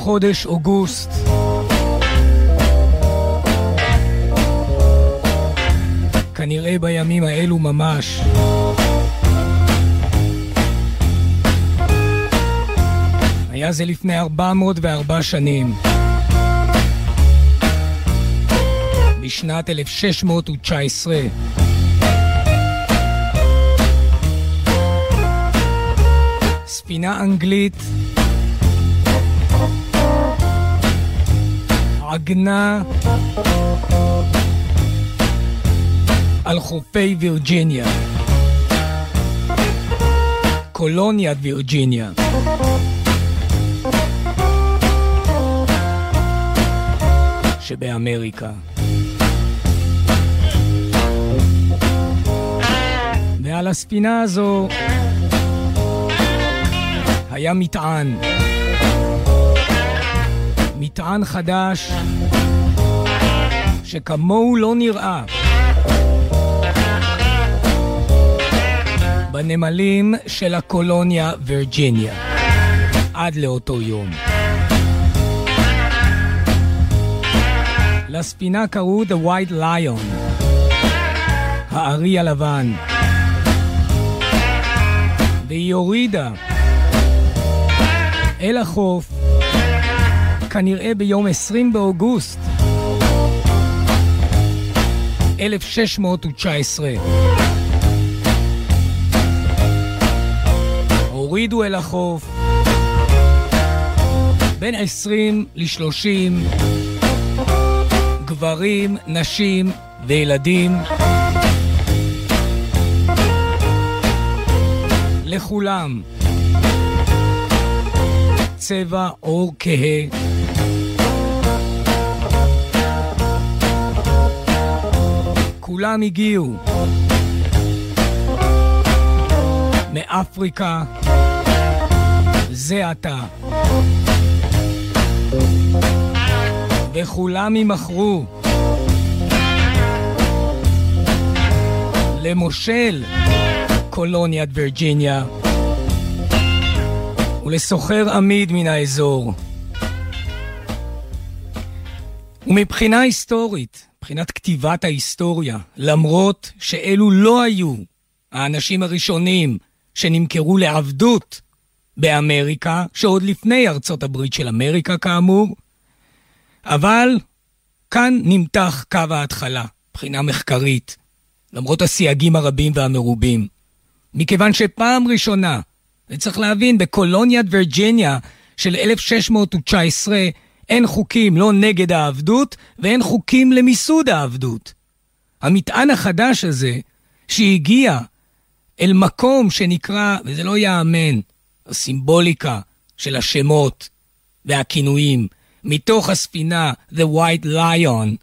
חודש אוגוסט. כנראה בימים האלו ממש. היה זה לפני 404 שנים. בשנת 1619. ספינה אנגלית עגנה על חופי וירג'יניה. קולוניית וירג'יניה. שבאמריקה. ועל הספינה הזו היה מטען. מטען חדש שכמוהו לא נראה. בנמלים של הקולוניה וירג'יניה, עד לאותו יום. לספינה קראו The White Lion, הארי הלבן. והיא הורידה אל החוף, כנראה ביום 20 באוגוסט 1619. הורידו אל החוף בין 20 ל-30 גברים, נשים וילדים. לכולם. צבע עור כהה. כולם הגיעו מאפריקה זה עתה. וכולם יימכרו למושל קולוניית וירג'יניה ולסוחר עמיד מן האזור. ומבחינה היסטורית, מבחינת כתיבת ההיסטוריה, למרות שאלו לא היו האנשים הראשונים שנמכרו לעבדות באמריקה, שעוד לפני ארצות הברית של אמריקה כאמור, אבל כאן נמתח קו ההתחלה, מבחינה מחקרית, למרות הסייגים הרבים והמרובים. מכיוון שפעם ראשונה, וצריך להבין, בקולוניית וירג'יניה של 1619 אין חוקים לא נגד העבדות ואין חוקים למיסוד העבדות. המטען החדש הזה, שהגיע אל מקום שנקרא, וזה לא ייאמן, הסימבוליקה של השמות והכינויים, מתוך הספינה The White Lion,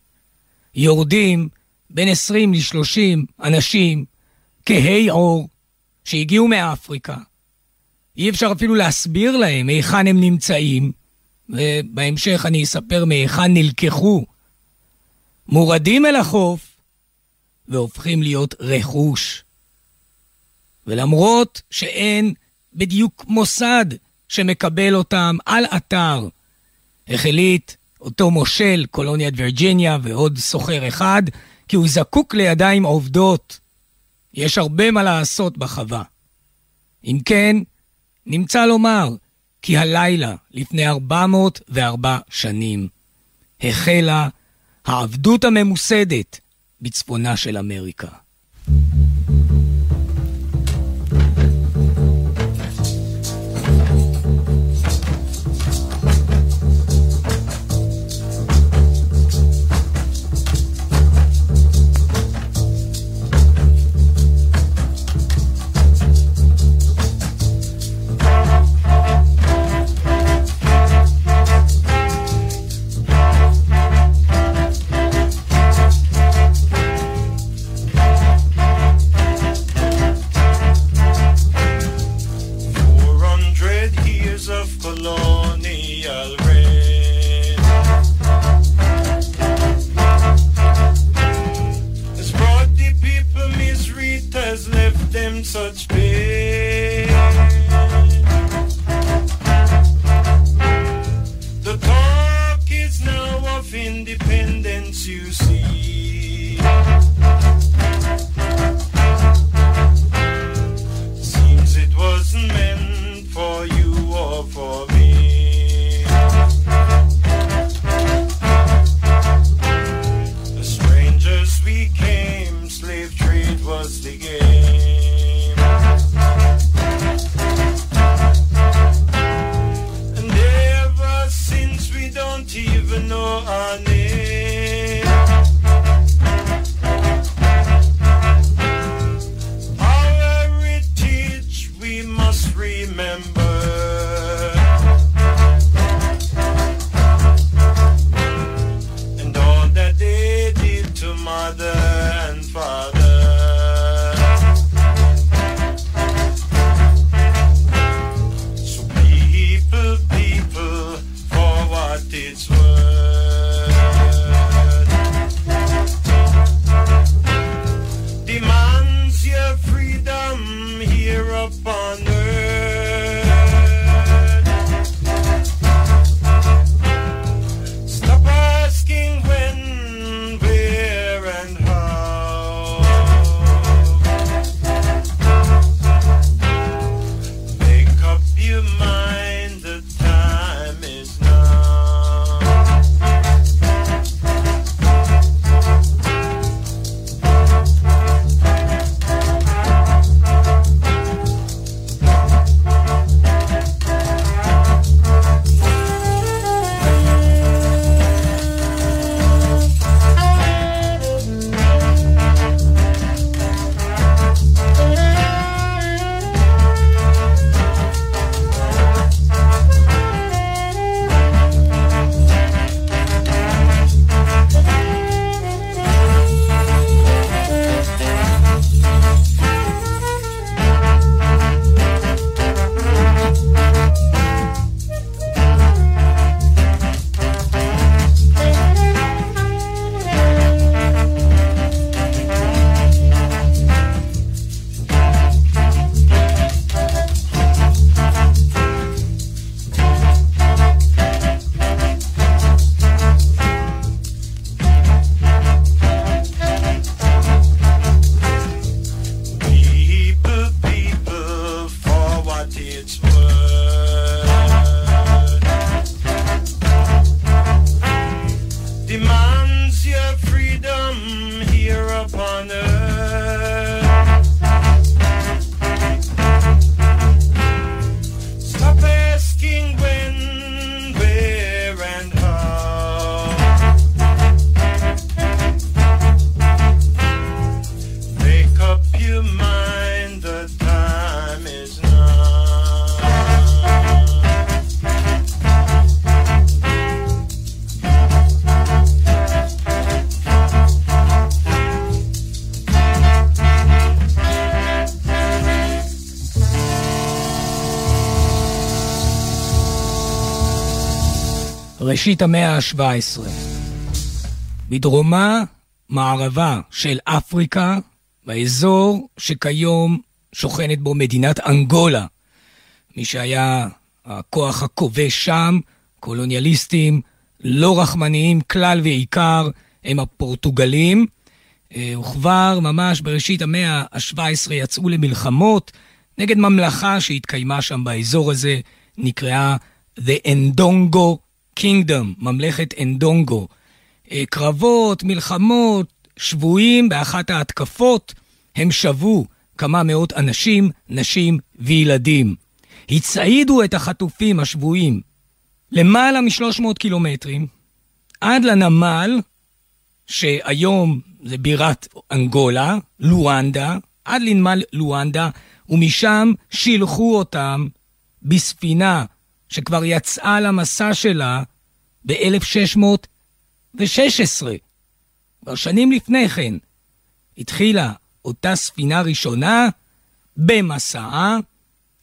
יורדים בין 20 ל-30 אנשים כהי עור שהגיעו מאפריקה. אי אפשר אפילו להסביר להם היכן הם נמצאים, ובהמשך אני אספר מהיכן נלקחו. מורדים אל החוף והופכים להיות רכוש. ולמרות שאין בדיוק מוסד שמקבל אותם על אתר, החליט אותו מושל, קולוניית וירג'יניה ועוד סוחר אחד, כי הוא זקוק לידיים עובדות. יש הרבה מה לעשות בחווה. אם כן, נמצא לומר כי הלילה, לפני 404 שנים, החלה העבדות הממוסדת בצפונה של אמריקה. of independence you see. בראשית המאה ה-17. בדרומה מערבה של אפריקה, באזור שכיום שוכנת בו מדינת אנגולה. מי שהיה הכוח הכובש שם, קולוניאליסטים לא רחמניים כלל ועיקר, הם הפורטוגלים. אה, וכבר ממש בראשית המאה ה-17 יצאו למלחמות נגד ממלכה שהתקיימה שם באזור הזה, נקראה The Endongo קינגדום, ממלכת אנדונגו. אה, קרבות, מלחמות, שבויים באחת ההתקפות, הם שבו כמה מאות אנשים, נשים וילדים. הצעידו את החטופים השבויים למעלה מ-300 קילומטרים, עד לנמל, שהיום זה בירת אנגולה, לואנדה, עד לנמל לואנדה, ומשם שילחו אותם בספינה שכבר יצאה למסע שלה ב-1616. כבר שנים לפני כן התחילה אותה ספינה ראשונה במסעה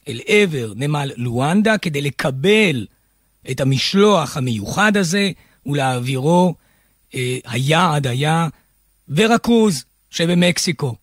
אל עבר נמל לואנדה כדי לקבל את המשלוח המיוחד הזה ולהעבירו, אה, היעד היה ורקוז שבמקסיקו.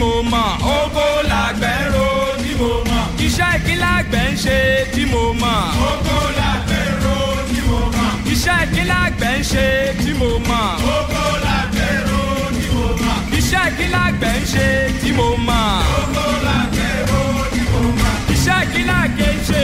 Mo mọ̀ oko làgbẹ̀ ń ro tí mo mọ̀. Iṣẹ́ kí làgbẹ̀ ń ṣe tí mo mọ̀. Oko làgbẹ̀ ń ro tí mo mọ̀. Iṣẹ́ kí làgbẹ̀ ń ṣe tí mo mọ̀. Oko làgbẹ̀ ń ro tí mo mọ̀. Iṣẹ́ kí làgbẹ̀ ń ṣe tí mo mọ̀. Oko làgbẹ̀ ro tí mo mọ̀. Iṣẹ́ kí làgbẹ̀ ń ṣe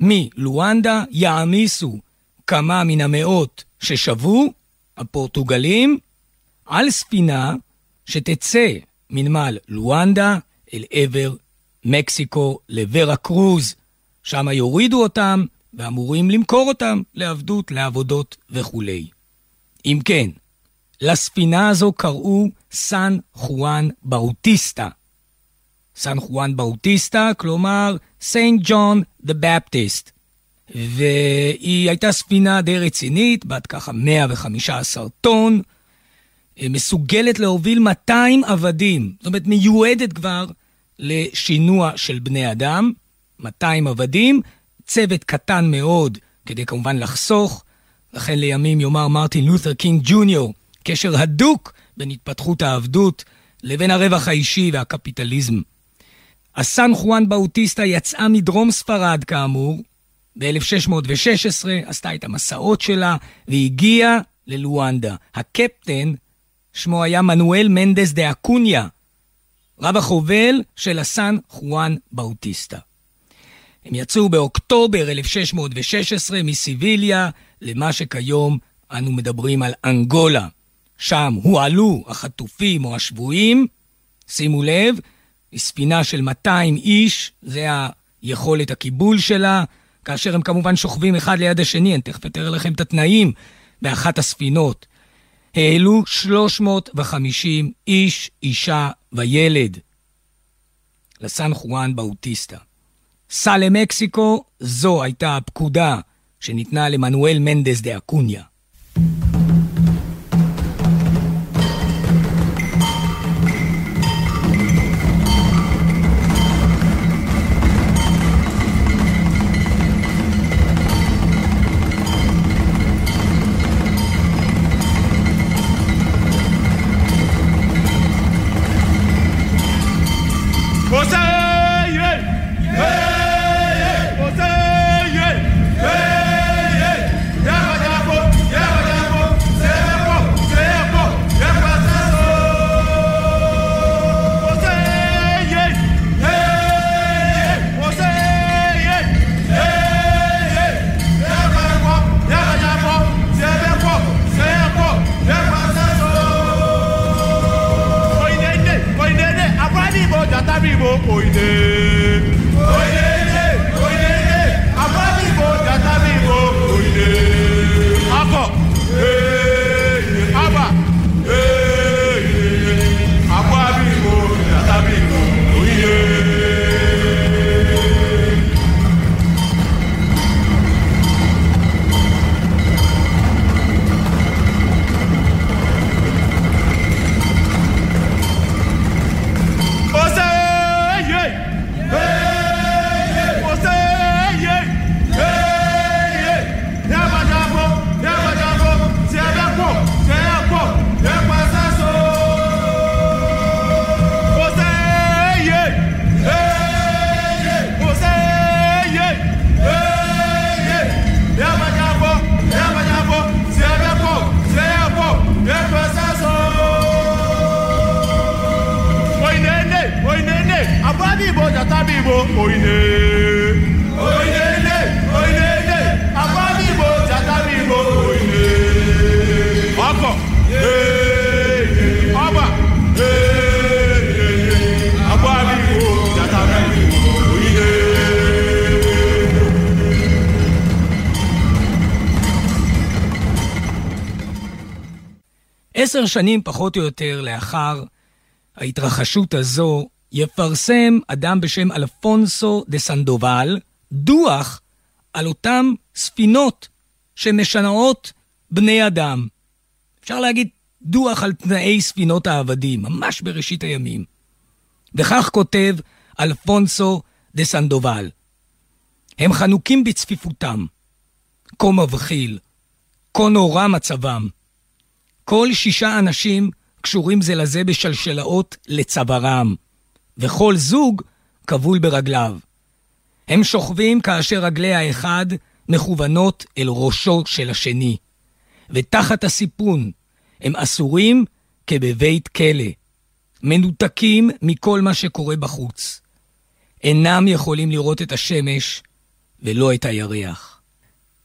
מלואנדה יעמיסו. כמה מן המאות ששבו, הפורטוגלים, על ספינה שתצא מנמל לואנדה אל עבר מקסיקו לוורה קרוז. שם יורידו אותם ואמורים למכור אותם לעבדות, לעבודות וכולי. אם כן, לספינה הזו קראו סן חואן באוטיסטה. סן חואן באוטיסטה, כלומר Saint John the Baptist. והיא הייתה ספינה די רצינית, בת ככה 115 טון, מסוגלת להוביל 200 עבדים, זאת אומרת מיועדת כבר לשינוע של בני אדם, 200 עבדים, צוות קטן מאוד, כדי כמובן לחסוך, לכן לימים יאמר מרטין לותר קינג ג'וניור, קשר הדוק בין התפתחות העבדות לבין הרווח האישי והקפיטליזם. הסן חואן באוטיסטה יצאה מדרום ספרד כאמור, ב-1616 עשתה את המסעות שלה והגיעה ללואנדה. הקפטן, שמו היה מנואל מנדס דה אקוניה, רב החובל של הסן חואן באוטיסטה. הם יצאו באוקטובר 1616 מסיביליה למה שכיום אנו מדברים על אנגולה. שם הועלו החטופים או השבויים, שימו לב, ספינה של 200 איש, זה היכולת הקיבול שלה, כאשר הם כמובן שוכבים אחד ליד השני, אני תכף אתאר לכם את התנאים באחת הספינות. העלו 350 איש, אישה וילד לסן חואן באוטיסטה. סע למקסיקו, זו הייתה הפקודה שניתנה למנואל מנדס דה אקוניה. עשר שנים פחות או יותר לאחר ההתרחשות הזו, יפרסם אדם בשם אלפונסו דה סנדובל דוח על אותן ספינות שמשנעות בני אדם. אפשר להגיד דוח על תנאי ספינות העבדים, ממש בראשית הימים. וכך כותב אלפונסו דה סנדובל. הם חנוקים בצפיפותם. כה מבחיל, כה נורא מצבם. כל שישה אנשים קשורים זה לזה בשלשלאות לצווארם, וכל זוג כבול ברגליו. הם שוכבים כאשר רגלי האחד מכוונות אל ראשו של השני, ותחת הסיפון הם אסורים כבבית כלא, מנותקים מכל מה שקורה בחוץ. אינם יכולים לראות את השמש ולא את הירח.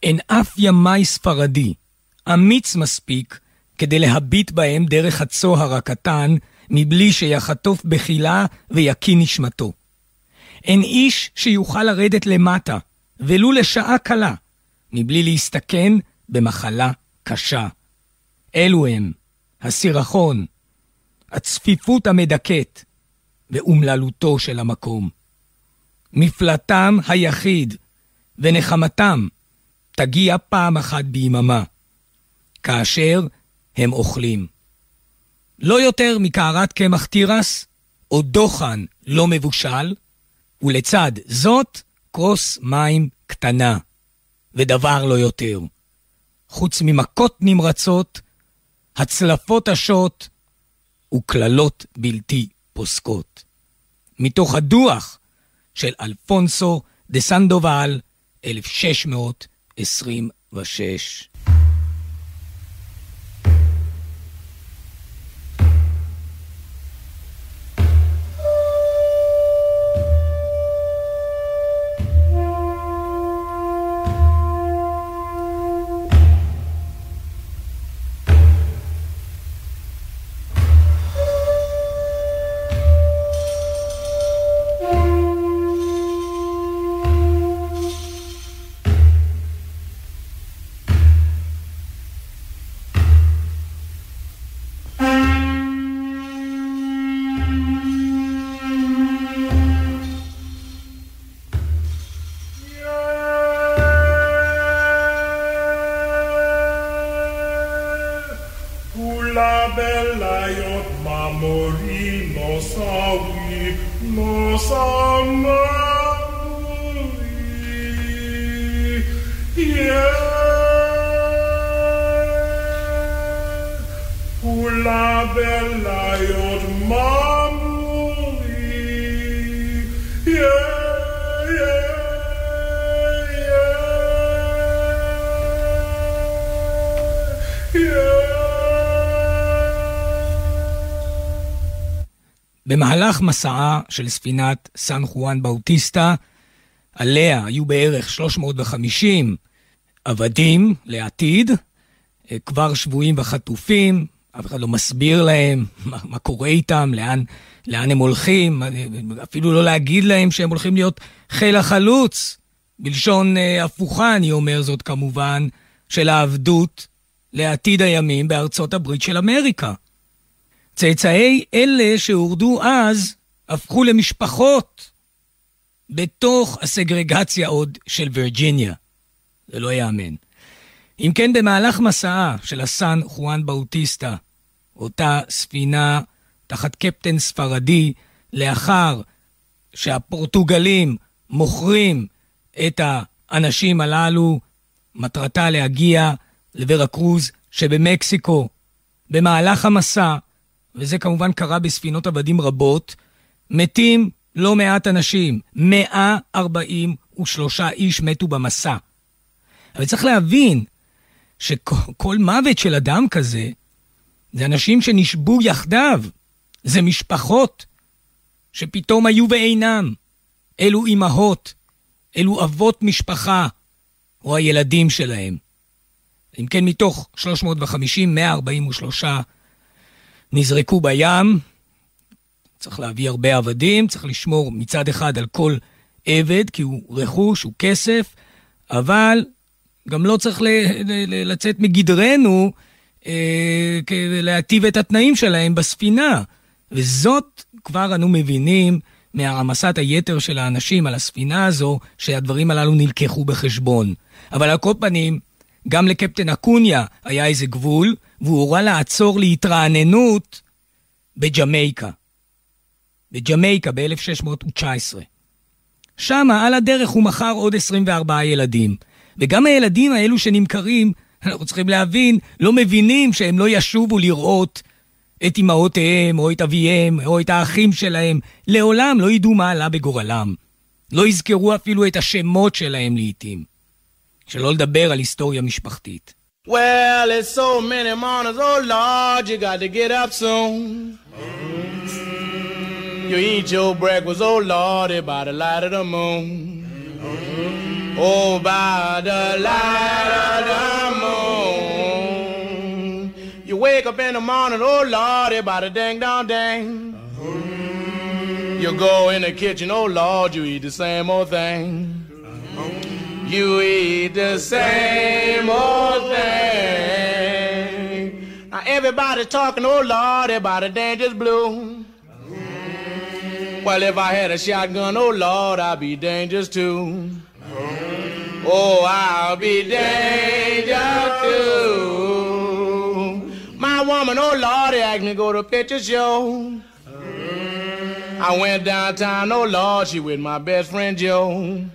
אין אף ימאי ספרדי אמיץ מספיק כדי להביט בהם דרך הצוהר הקטן, מבלי שיחטוף בחילה ויקיא נשמתו. אין איש שיוכל לרדת למטה, ולו לשעה קלה, מבלי להסתכן במחלה קשה. אלו הם הסירחון, הצפיפות המדכאת ואומללותו של המקום. מפלטם היחיד ונחמתם תגיע פעם אחת ביממה, כאשר הם אוכלים. לא יותר מקערת קמח תירס או דוחן לא מבושל, ולצד זאת כוס מים קטנה, ודבר לא יותר. חוץ ממכות נמרצות, הצלפות השוט וקללות בלתי פוסקות. מתוך הדוח של אלפונסו דה סנדובל, 1626. soul. במהלך מסעה של ספינת סן חואן באוטיסטה, עליה היו בערך 350 עבדים לעתיד, אה, כבר שבויים וחטופים, אף אחד לא מסביר להם מה, מה קורה איתם, לאן, לאן הם הולכים, אפילו לא להגיד להם שהם הולכים להיות חיל החלוץ. בלשון אה, הפוכה, אני אומר זאת כמובן, של העבדות לעתיד הימים בארצות הברית של אמריקה. צאצאי אלה שהורדו אז הפכו למשפחות בתוך הסגרגציה עוד של וירג'יניה. זה לא ייאמן. אם כן, במהלך מסעה של הסן חואן באוטיסטה, אותה ספינה תחת קפטן ספרדי, לאחר שהפורטוגלים מוכרים את האנשים הללו, מטרתה להגיע לוורקרוז שבמקסיקו. במהלך המסע וזה כמובן קרה בספינות עבדים רבות, מתים לא מעט אנשים, 143 איש מתו במסע. אבל צריך להבין שכל מוות של אדם כזה, זה אנשים שנשבו יחדיו, זה משפחות שפתאום היו ואינם. אלו אימהות, אלו אבות משפחה, או הילדים שלהם. אם כן, מתוך 350, 143 נזרקו בים, צריך להביא הרבה עבדים, צריך לשמור מצד אחד על כל עבד, כי הוא רכוש, הוא כסף, אבל גם לא צריך ל- ל- לצאת מגדרנו אה, להטיב את התנאים שלהם בספינה. וזאת כבר אנו מבינים מהעמסת היתר של האנשים על הספינה הזו, שהדברים הללו נלקחו בחשבון. אבל על כל פנים, גם לקפטן אקוניה היה איזה גבול, והוא הורה לעצור להתרעננות בג'מייקה. בג'מייקה ב-1619. שמה, על הדרך, הוא מכר עוד 24 ילדים. וגם הילדים האלו שנמכרים, אנחנו צריכים להבין, לא מבינים שהם לא ישובו לראות את אמהותיהם, או את אביהם, או את האחים שלהם. לעולם לא ידעו מה עלה בגורלם. לא יזכרו אפילו את השמות שלהם לעיתים. שלא לדבר על היסטוריה משפחתית. Well, it's so many mornings, oh Lord, you got to get up soon. Mm. You eat your breakfast, oh Lord, by the light of the moon. Oh, by the light of the moon. You wake up in the morning, oh Lord, by the dang dong dang. You go in the kitchen, oh Lord, you eat the same old thing. You eat the same old thing. Now everybody talking, oh Lord, about a dangerous blue. Well, if I had a shotgun, oh Lord, I'd be dangerous too. Oh, I'll be dangerous too. My woman, oh Lord, asked me to go to a picture show. I went downtown, oh Lord, she with my best friend Joe.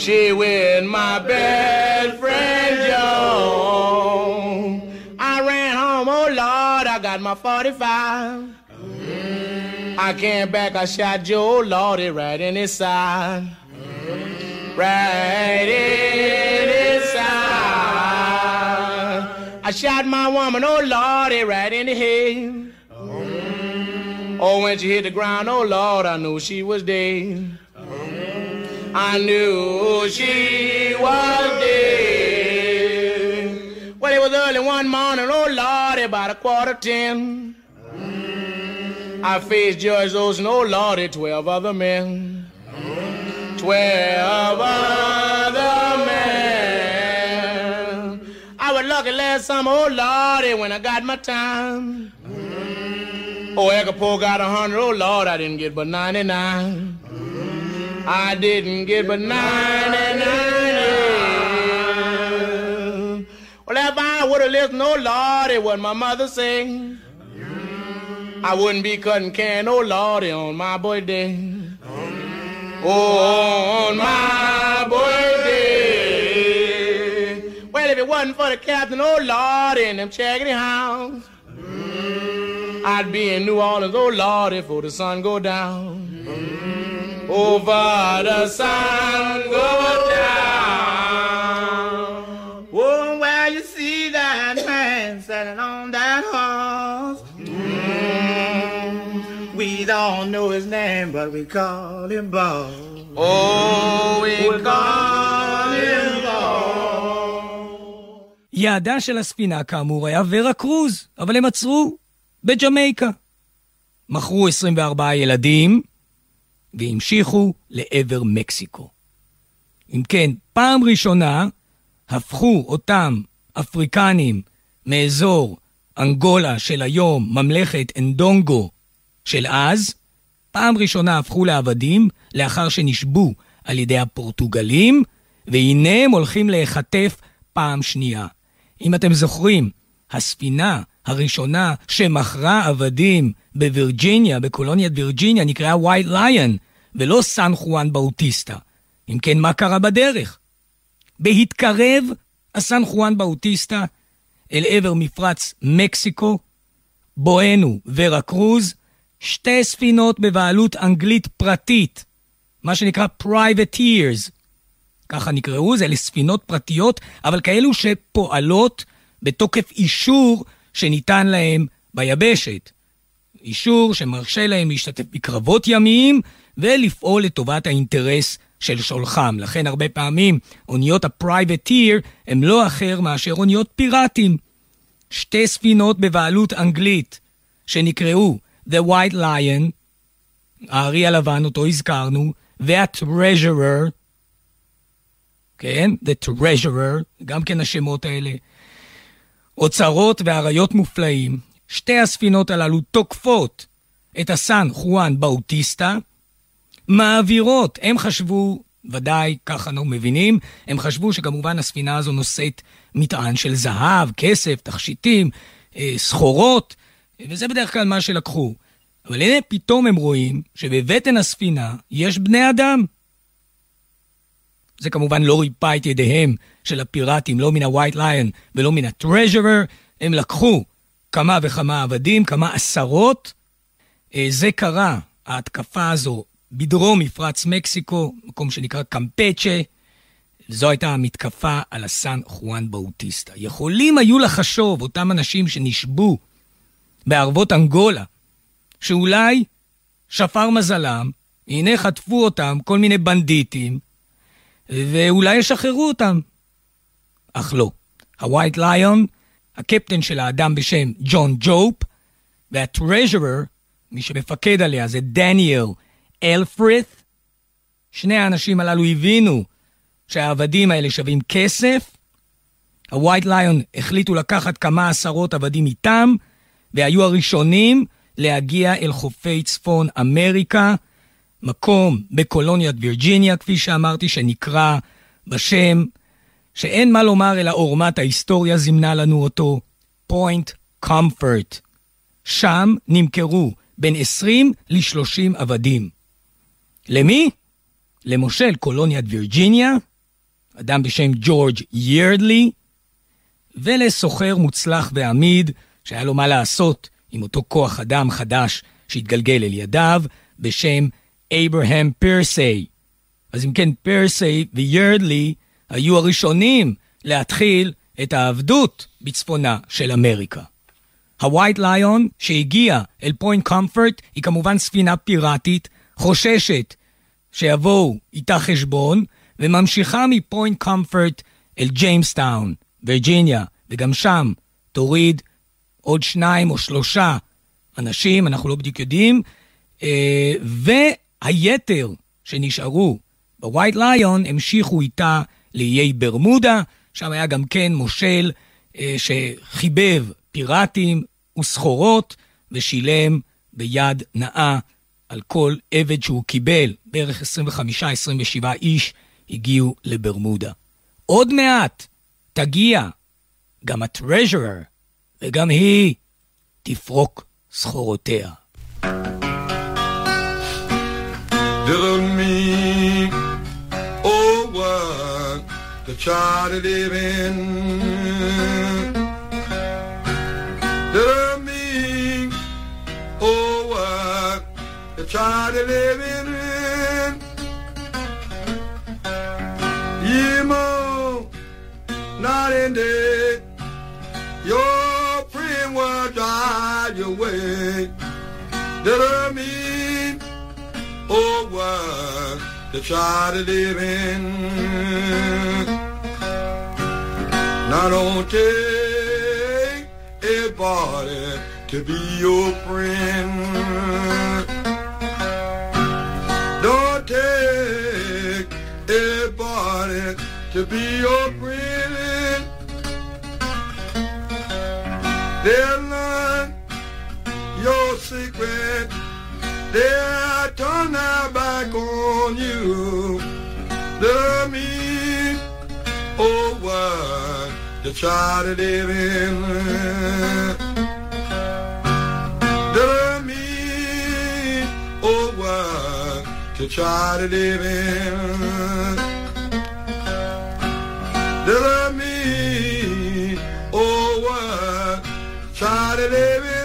She with my best friend Joe. I ran home, oh Lord, I got my 45. I came back, I shot Joe, oh Lordy, right in his side. Right in his side. I shot my woman, oh Lordy, right in the head. Oh, when she hit the ground, oh Lord, I knew she was dead. I knew she was dead. Well, it was early one morning, oh Lord, about a quarter ten. I faced George Olsen, oh Lordy, twelve other men. Twelve other men. I was lucky last summer, oh Lordy, when I got my time. Oh, Ekapo got a hundred, oh Lord, I didn't get but ninety-nine. I didn't get but 99. Well, if I would have listened, oh Lordy, what my mother sang, I wouldn't be cutting can, oh Lordy, on my birthday. Oh, on my birthday. Well, if it wasn't for the captain, oh Lordy, and them Chaggity Hounds, I'd be in New Orleans, oh Lordy, before the sun go down over the sun go down. Oh, well, you see that man sitting on that horse. Mm. We don't know his name, but we call him Bob. Oh, we call him Bob. יעדה של הספינה, כאמור, היה ורה קרוז, אבל הם עצרו בג'מייקה. מכרו 24 ילדים, והמשיכו לעבר מקסיקו. אם כן, פעם ראשונה הפכו אותם אפריקנים מאזור אנגולה של היום, ממלכת אנדונגו של אז, פעם ראשונה הפכו לעבדים לאחר שנשבו על ידי הפורטוגלים, והנה הם הולכים להיחטף פעם שנייה. אם אתם זוכרים, הספינה הראשונה שמכרה עבדים בווירג'יניה, בקולוניית וירג'יניה, נקראה ווייט ליון, ולא סן חואן באוטיסטה. אם כן, מה קרה בדרך? בהתקרב הסן חואן באוטיסטה אל עבר מפרץ מקסיקו, בואנו ורה קרוז, שתי ספינות בבעלות אנגלית פרטית, מה שנקרא Privateers. ככה נקראו, זה אלה ספינות פרטיות, אבל כאלו שפועלות בתוקף אישור שניתן להם ביבשת. אישור שמרשה להם להשתתף בקרבות ימיים ולפעול לטובת האינטרס של שולחם. לכן הרבה פעמים אוניות ה privateer הם לא אחר מאשר אוניות פיראטים. שתי ספינות בבעלות אנגלית שנקראו The White Lion, הארי הלבן, אותו הזכרנו, וה-Treasurer, כן? The Treasurer, גם כן השמות האלה. אוצרות ואריות מופלאים, שתי הספינות הללו תוקפות את הסן חואן באוטיסטה, מעבירות. הם חשבו, ודאי, ככה אנחנו מבינים, הם חשבו שכמובן הספינה הזו נושאת מטען של זהב, כסף, תכשיטים, אה, סחורות, וזה בדרך כלל מה שלקחו. אבל הנה פתאום הם רואים שבבטן הספינה יש בני אדם. זה כמובן לא ריפא את ידיהם של הפיראטים, לא מן ה-White Lion ולא מן ה-Treasurer. הם לקחו כמה וכמה עבדים, כמה עשרות. אה, זה קרה, ההתקפה הזו, בדרום מפרץ מקסיקו, מקום שנקרא קמפצ'ה. זו הייתה המתקפה על הסן חואן באוטיסטה. יכולים היו לחשוב, אותם אנשים שנשבו בערבות אנגולה, שאולי שפר מזלם, הנה חטפו אותם כל מיני בנדיטים, ואולי ישחררו אותם. אך לא. הווייט ליון, הקפטן של האדם בשם ג'ון ג'ופ, והטרז'רר, מי שמפקד עליה זה דניאל אלפרית. שני האנשים הללו הבינו שהעבדים האלה שווים כסף. הווייט ליון החליטו לקחת כמה עשרות עבדים איתם, והיו הראשונים להגיע אל חופי צפון אמריקה, מקום בקולוניית וירג'יניה, כפי שאמרתי, שנקרא בשם שאין מה לומר אלא עורמת ההיסטוריה זימנה לנו אותו, פוינט קומפורט. שם נמכרו בין 20 ל-30 עבדים. למי? למושל קולוניית וירג'יניה, אדם בשם ג'ורג' ירדלי, ולסוחר מוצלח ועמיד, שהיה לו מה לעשות עם אותו כוח אדם חדש שהתגלגל אל ידיו, בשם אברהם פרסי. אז אם כן, פרסי וירדלי היו הראשונים להתחיל את העבדות בצפונה של אמריקה. ה White Lion שהגיע אל פוינט קומפורט היא כמובן ספינה פיראטית, חוששת שיבואו איתה חשבון, וממשיכה מפוינט קומפורט אל ג'יימסטאון, וירג'יניה, וגם שם תוריד עוד שניים או שלושה אנשים, אנחנו לא בדיוק יודעים, אה, והיתר שנשארו בווייט ליון המשיכו איתה לאיי ברמודה, שם היה גם כן מושל אה, שחיבב פיראטים וסחורות ושילם ביד נאה על כל עבד שהוא קיבל. בערך 25-27 איש הגיעו לברמודה. עוד מעט תגיע גם הטרז'רר, וגם היא תפרוק סחורותיה. Little me, oh to try to live in. Little me, oh what to try to live in. Yemo, not in day, your friend will drive your way. Little me, to try to live in. Now don't take everybody to be your friend. Don't take everybody to be your friend. They'll learn your secret They'll turn their back on you. Let me, oh, what to try to live in. Let me, oh, what to try to live in. Let me, oh, what try to live in.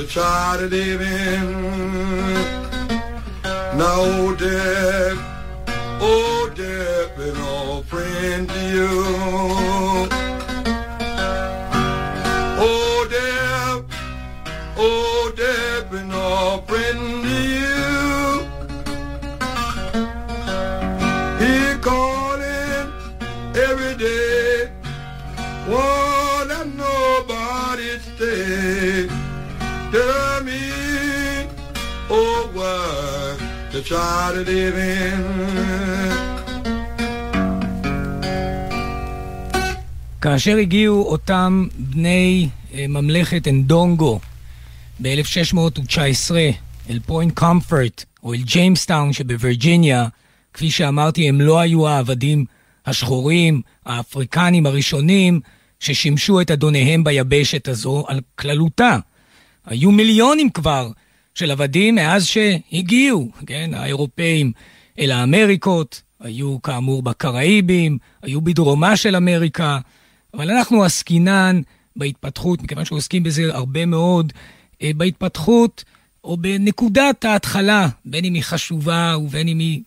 To try to live in. Now, death, oh, death, been all friend to you. To try to live in. כאשר הגיעו אותם בני ממלכת אנדונגו ב-1619 אל פוינט קומפורט, או אל ג'יימסטאון שבווירג'יניה, כפי שאמרתי, הם לא היו העבדים השחורים, האפריקנים הראשונים, ששימשו את אדוניהם ביבשת הזו על כללותה. היו מיליונים כבר של עבדים מאז שהגיעו, כן, האירופאים אל האמריקות, היו כאמור בקראיבים, היו בדרומה של אמריקה, אבל אנחנו עסקינן בהתפתחות, מכיוון שעוסקים בזה הרבה מאוד, אה, בהתפתחות או בנקודת ההתחלה, בין אם היא חשובה ובין אם היא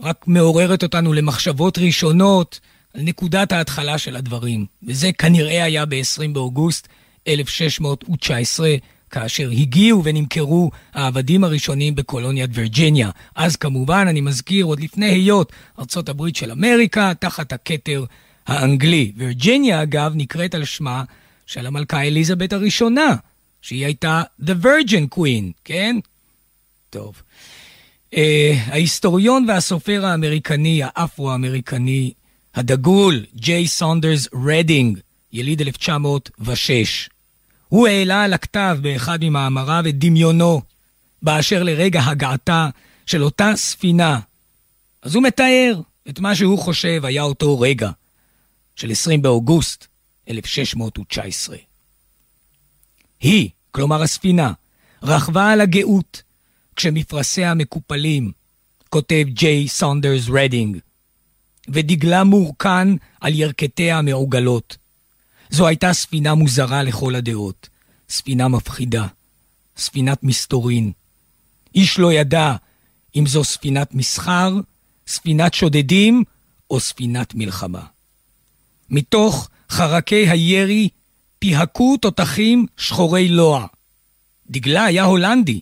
רק מעוררת אותנו למחשבות ראשונות, על נקודת ההתחלה של הדברים. וזה כנראה היה ב-20 באוגוסט 1619, כאשר הגיעו ונמכרו העבדים הראשונים בקולוניית וירג'יניה. אז כמובן, אני מזכיר, עוד לפני היות ארצות הברית של אמריקה, תחת הכתר האנגלי. וירג'יניה, אגב, נקראת על שמה של המלכה אליזבת הראשונה, שהיא הייתה The Virgin Queen, כן? טוב. Uh, ההיסטוריון והסופר האמריקני, האפרו-אמריקני, הדגול, ג'יי סונדרס רדינג, יליד 1906. הוא העלה על הכתב באחד ממאמריו את דמיונו באשר לרגע הגעתה של אותה ספינה. אז הוא מתאר את מה שהוא חושב היה אותו רגע של 20 באוגוסט 1619. היא, כלומר הספינה, רכבה על הגאות כשמפרשיה מקופלים, כותב ג'יי סונדרס רדינג, ודגלה מורכן על ירכתיה המעוגלות. זו הייתה ספינה מוזרה לכל הדעות, ספינה מפחידה, ספינת מסתורין. איש לא ידע אם זו ספינת מסחר, ספינת שודדים או ספינת מלחמה. מתוך חרכי הירי פיהקו תותחים שחורי לוע. דגלה היה הולנדי,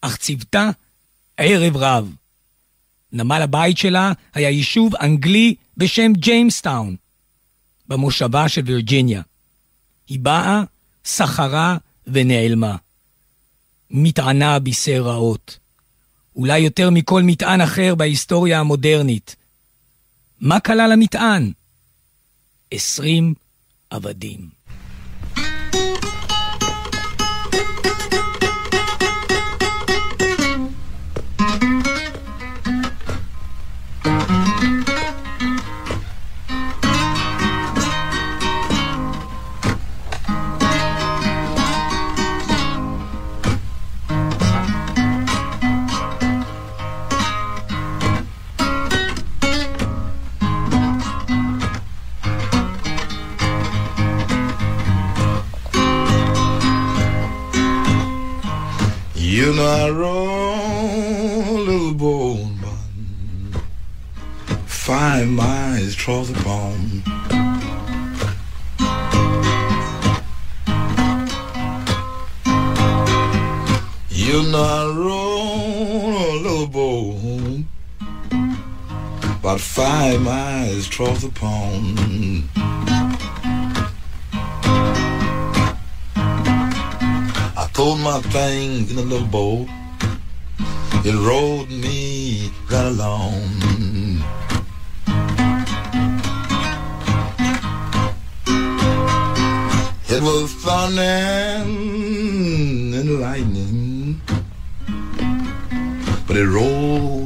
אך צוותה ערב רב. נמל הבית שלה היה יישוב אנגלי בשם ג'יימסטאון, במושבה של וירג'יניה. היא באה, סחרה ונעלמה. מטענה בישר רעות. אולי יותר מכל מטען אחר בהיסטוריה המודרנית. מה כלל המטען? עשרים עבדים. Narrow little bone five miles across the pond. You narrow little bone about five miles across the pond. Pulled my things in a little boat. It rode me right along. It was thunder and lightning, but it rolled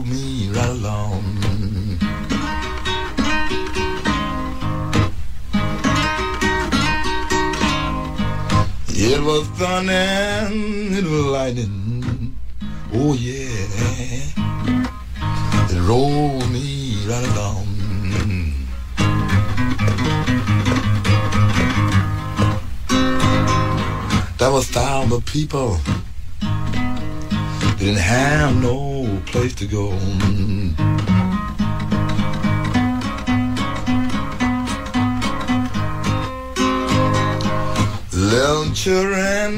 It was thunder it was lightning. Oh yeah. It rolled me right along. That was thousands of people. Didn't have no place to go. Little children,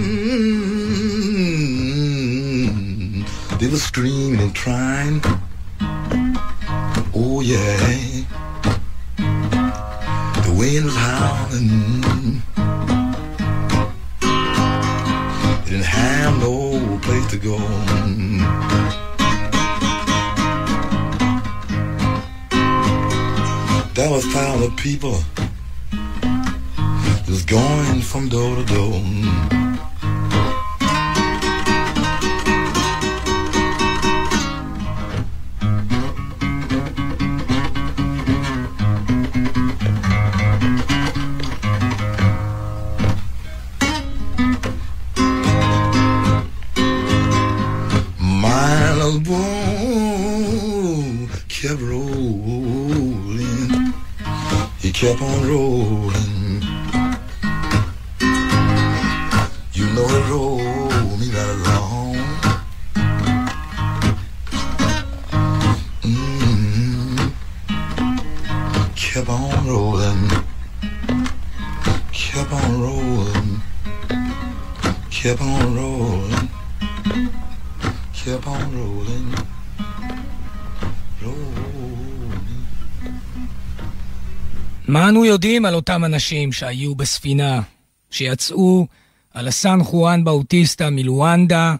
they were screaming and crying. Oh yeah, the wind was howling. They didn't have no place to go. That was thousands of people going from door to door. אנו יודעים על אותם אנשים שהיו בספינה, שיצאו על הסן חואן באוטיסטה מלואנדה,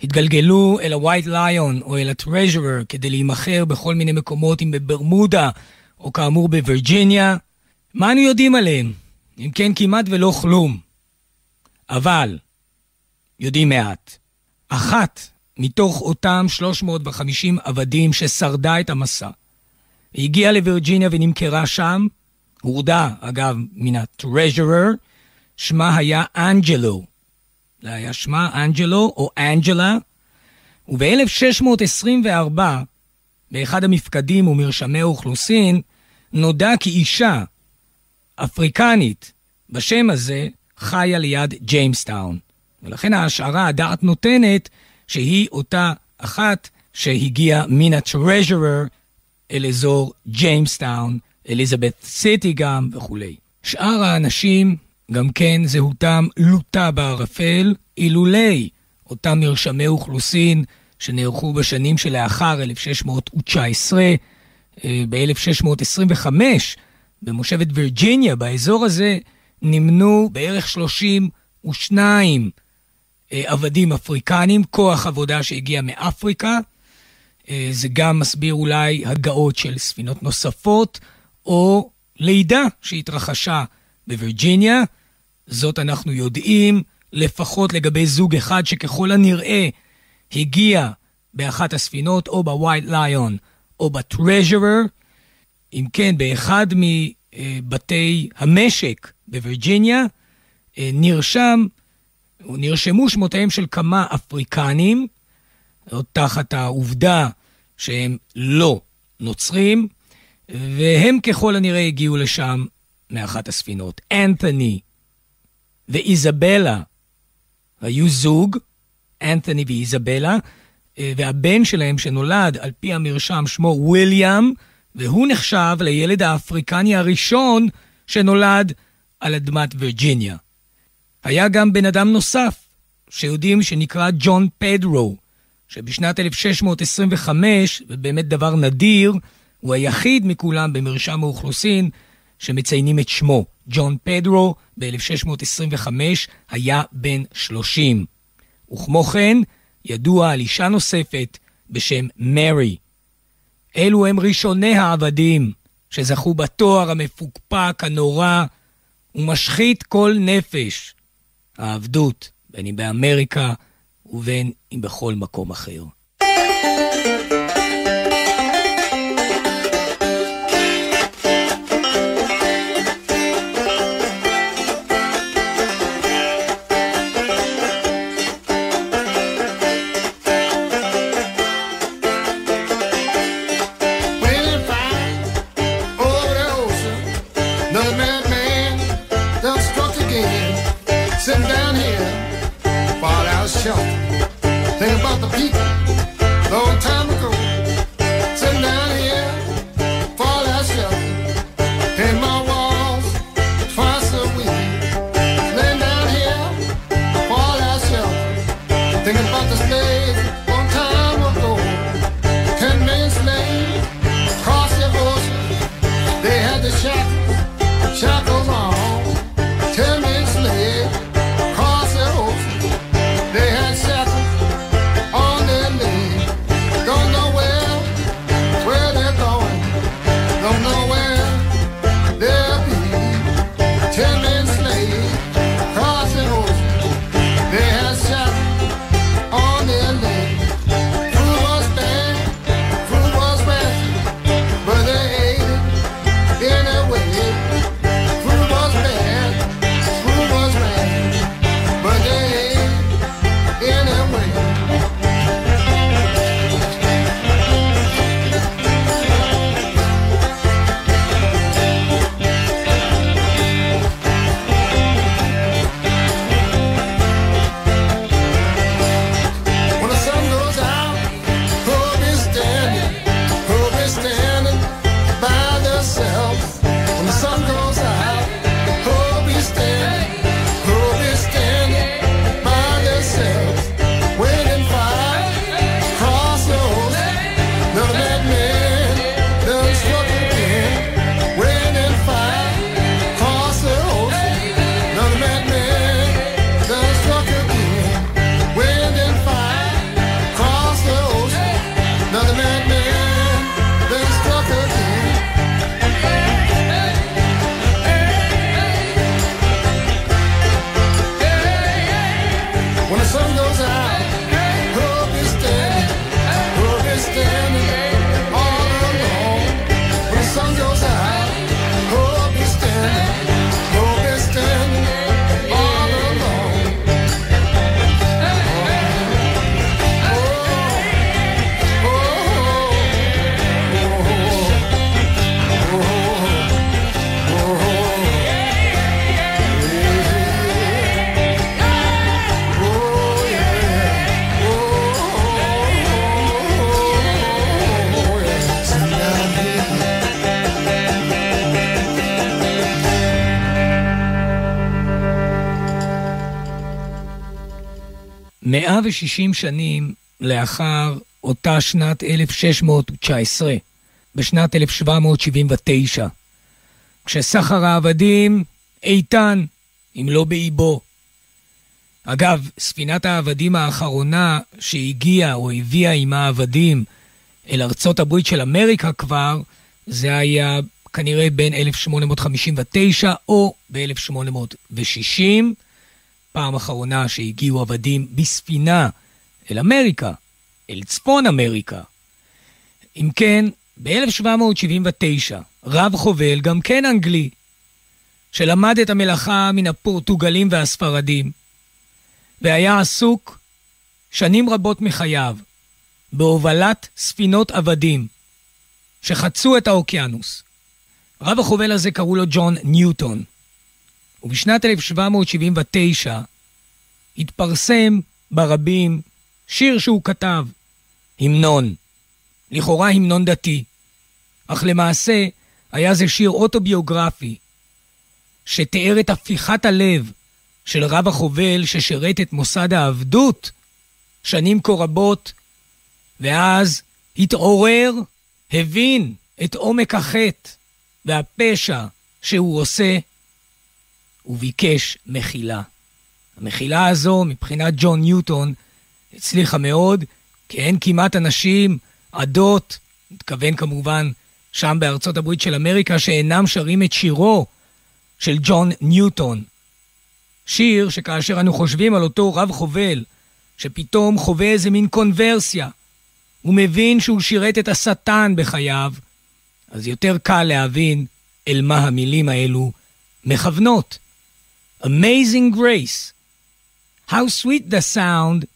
התגלגלו אל ה-White Lion או אל ה-Treasurer כדי להימכר בכל מיני מקומות, אם בברמודה או כאמור בווירג'יניה? מה אנו יודעים עליהם? אם כן, כמעט ולא כלום. אבל, יודעים מעט. אחת מתוך אותם 350 עבדים ששרדה את המסע, הגיעה לווירג'יניה ונמכרה שם, הורדה, אגב, מן ה-Treasurer, שמה היה אנג'לו. זה היה שמה אנג'לו או אנג'לה, וב-1624, באחד המפקדים ומרשמי האוכלוסין, נודע כי אישה אפריקנית בשם הזה חיה ליד ג'יימסטאון. ולכן ההשערה, הדעת נותנת, שהיא אותה אחת שהגיעה מן ה-Treasurer אל אזור ג'יימסטאון, אליזבת סיטי גם וכולי. שאר האנשים, גם כן זהותם לוטה בערפל, אילולי אותם מרשמי אוכלוסין שנערכו בשנים שלאחר 1619, ב-1625, במושבת וירג'יניה, באזור הזה, נמנו בערך 32 אה, עבדים אפריקנים, כוח עבודה שהגיע מאפריקה. אה, זה גם מסביר אולי הגעות של ספינות נוספות, או לידה שהתרחשה בווירג'יניה. זאת אנחנו יודעים, לפחות לגבי זוג אחד שככל הנראה הגיע באחת הספינות, או בווייט ליון או בטרז'רר. אם כן, באחד מבתי המשק בווירג'יניה אה, נרשם, נרשמו שמותיהם של כמה אפריקנים, תחת העובדה שהם לא נוצרים, והם ככל הנראה הגיעו לשם מאחת הספינות. אנתוני ואיזבלה היו זוג, אנתוני ואיזבלה, אה, והבן שלהם שנולד על פי המרשם שמו וויליאם, והוא נחשב לילד האפריקני הראשון שנולד על אדמת וירג'יניה. היה גם בן אדם נוסף, שיודעים שנקרא ג'ון פדרו, שבשנת 1625, ובאמת דבר נדיר, הוא היחיד מכולם במרשם האוכלוסין שמציינים את שמו. ג'ון פדרו ב-1625 היה בן 30. וכמו כן, ידוע על אישה נוספת בשם מרי. אלו הם ראשוני העבדים שזכו בתואר המפוקפק, הנורא, ומשחית כל נפש. העבדות, בין אם באמריקה ובין אם בכל מקום אחר. 160 שנים לאחר אותה שנת 1619, בשנת 1779, כשסחר העבדים איתן, אם לא באיבו. אגב, ספינת העבדים האחרונה שהגיעה או הביאה עם העבדים אל ארצות הברית של אמריקה כבר, זה היה כנראה בין 1859 או ב-1860. פעם אחרונה שהגיעו עבדים בספינה אל אמריקה, אל צפון אמריקה. אם כן, ב-1779, רב חובל, גם כן אנגלי, שלמד את המלאכה מן הפורטוגלים והספרדים, והיה עסוק שנים רבות מחייו בהובלת ספינות עבדים שחצו את האוקיינוס. רב החובל הזה קראו לו ג'ון ניוטון, ובשנת 1779 התפרסם ברבים שיר שהוא כתב, המנון, לכאורה המנון דתי, אך למעשה היה זה שיר אוטוביוגרפי, שתיאר את הפיכת הלב של רב החובל ששירת את מוסד העבדות שנים כה רבות, ואז התעורר, הבין את עומק החטא והפשע שהוא עושה, וביקש מחילה. המחילה הזו, מבחינת ג'ון ניוטון, הצליחה מאוד, כי אין כמעט אנשים, עדות, מתכוון כמובן שם בארצות הברית של אמריקה, שאינם שרים את שירו של ג'ון ניוטון. שיר שכאשר אנו חושבים על אותו רב חובל, שפתאום חווה איזה מין קונברסיה, הוא מבין שהוא שירת את השטן בחייו, אז יותר קל להבין אל מה המילים האלו מכוונות. Amazing grace. How sweet the sound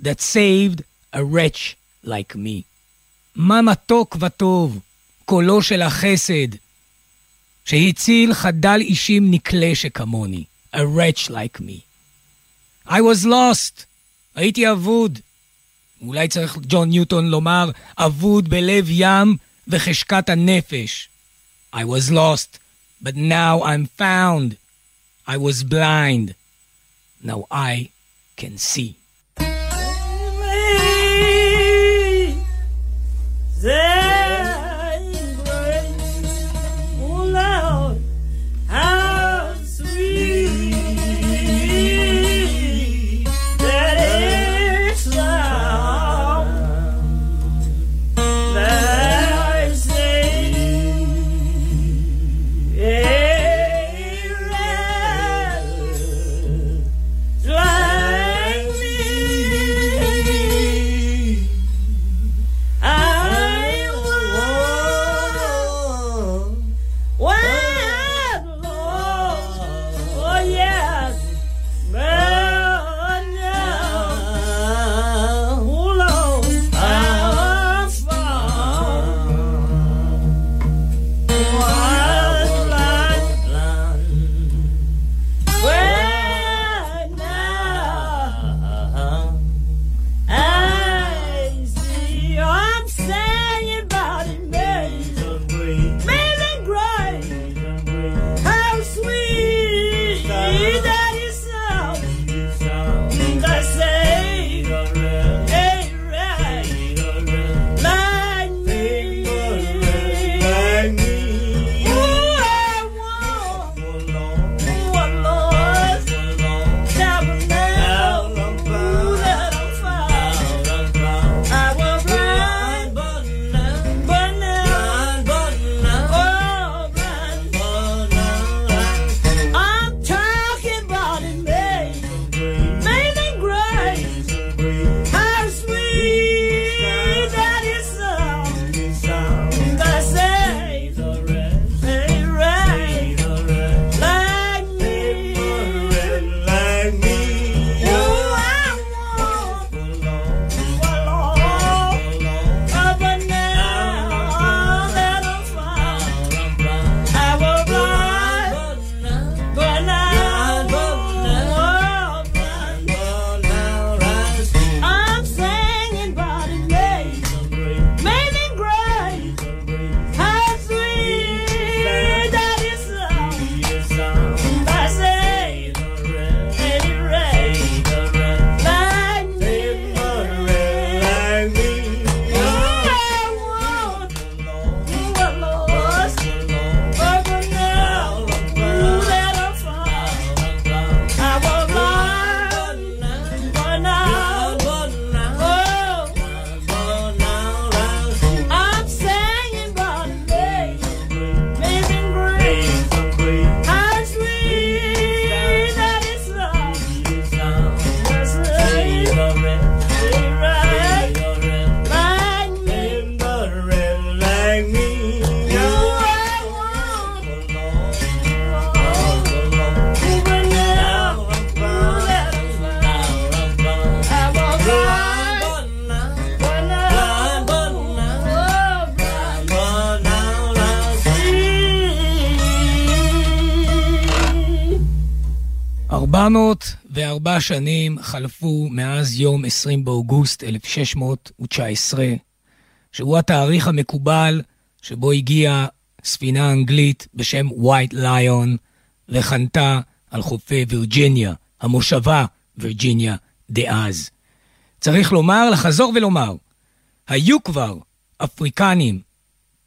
that saved a wretch like me. מה מתוק וטוב, קולו של החסד, שהציל חדל אישים נקלה שכמוני. A wretch like me. I was lost. הייתי אבוד. אולי צריך ג'ון ניוטון לומר, אבוד בלב ים וחשקת הנפש. I was lost, but now I'm found. I was blind. Now I can see. 404 שנים חלפו מאז יום 20 באוגוסט 1619, שהוא התאריך המקובל שבו הגיעה ספינה אנגלית בשם White Lion וחנתה על חופי וירג'יניה, המושבה וירג'יניה דאז. צריך לומר, לחזור ולומר, היו כבר אפריקנים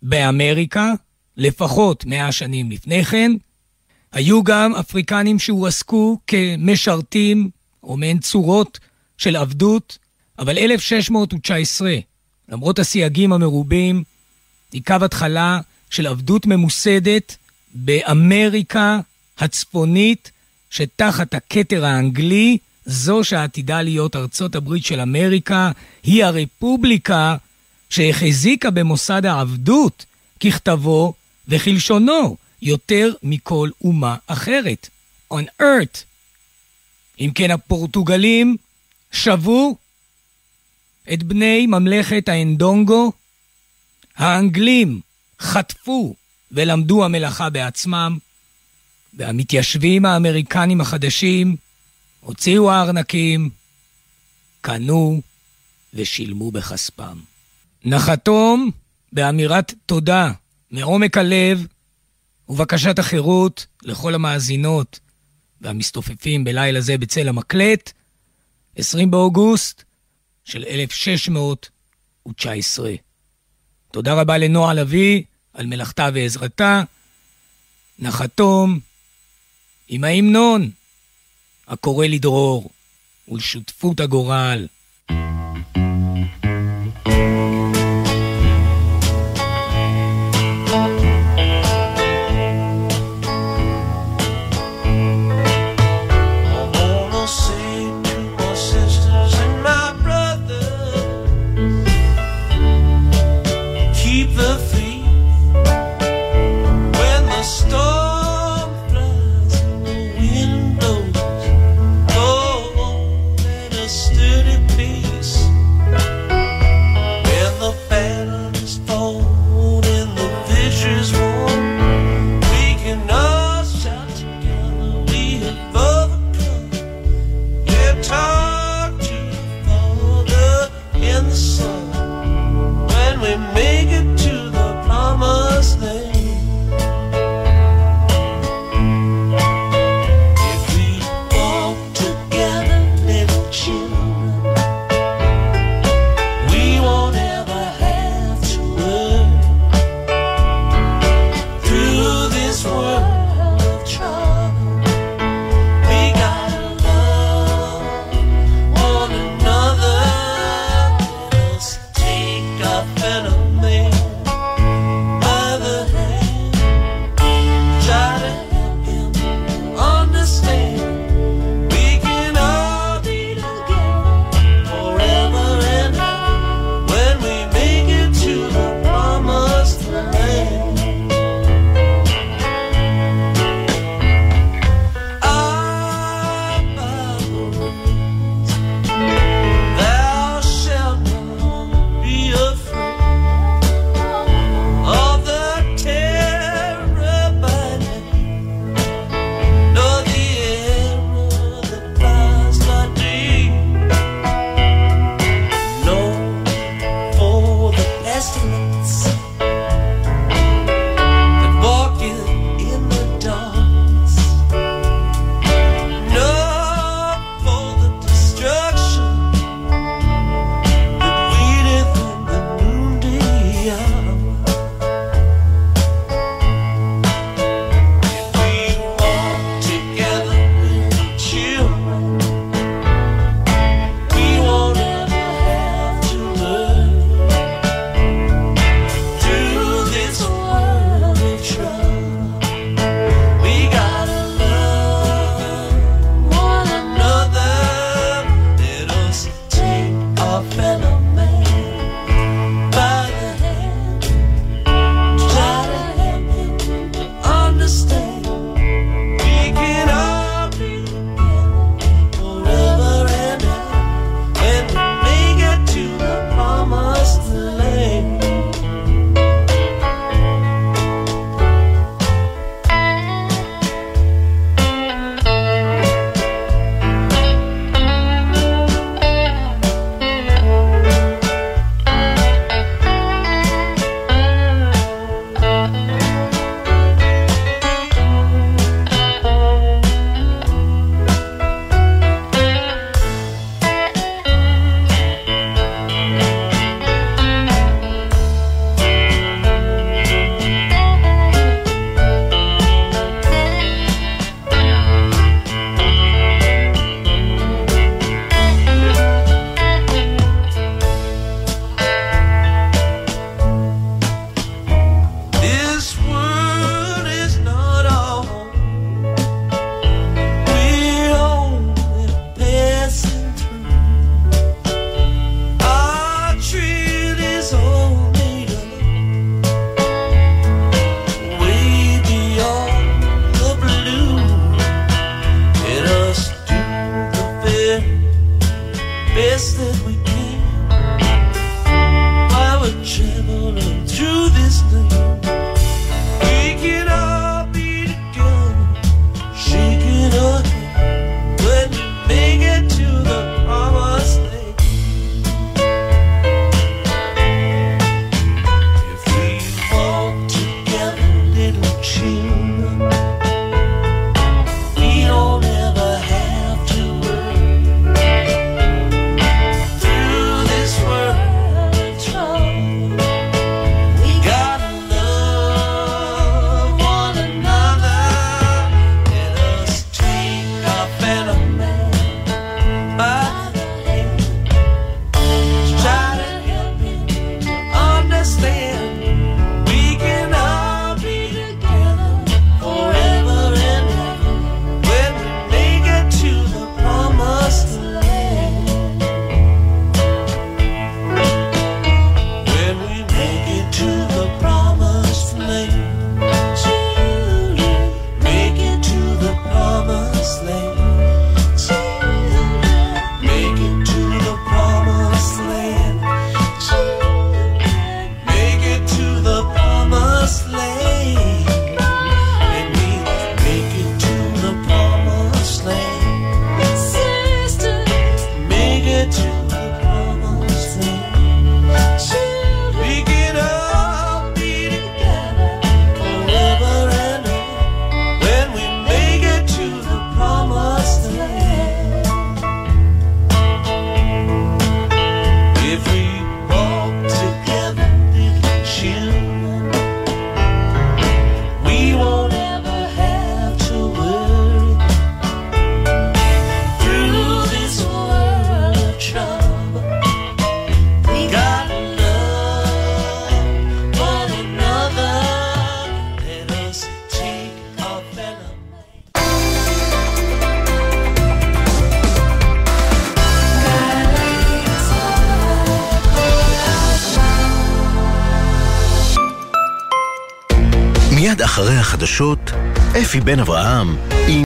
באמריקה, לפחות מאה שנים לפני כן, היו גם אפריקנים שהועסקו כמשרתים או מעין צורות של עבדות, אבל 1619, למרות הסייגים המרובים, היא קו התחלה של עבדות ממוסדת באמריקה הצפונית, שתחת הכתר האנגלי, זו שעתידה להיות ארצות הברית של אמריקה, היא הרפובליקה שהחזיקה במוסד העבדות ככתבו וכלשונו, יותר מכל אומה אחרת. on earth. אם כן, הפורטוגלים שבו את בני ממלכת האנדונגו, האנגלים חטפו ולמדו המלאכה בעצמם, והמתיישבים האמריקנים החדשים הוציאו הארנקים, קנו ושילמו בכספם. נחתום באמירת תודה מעומק הלב ובקשת החירות לכל המאזינות והמסתופפים בלילה זה בצל המקלט, 20 באוגוסט של 1619. תודה רבה לנועה לביא על מלאכתה ועזרתה. נחתום עם ההמנון הקורא לדרור ולשותפות הגורל. dirty אפי בן אברהם. עם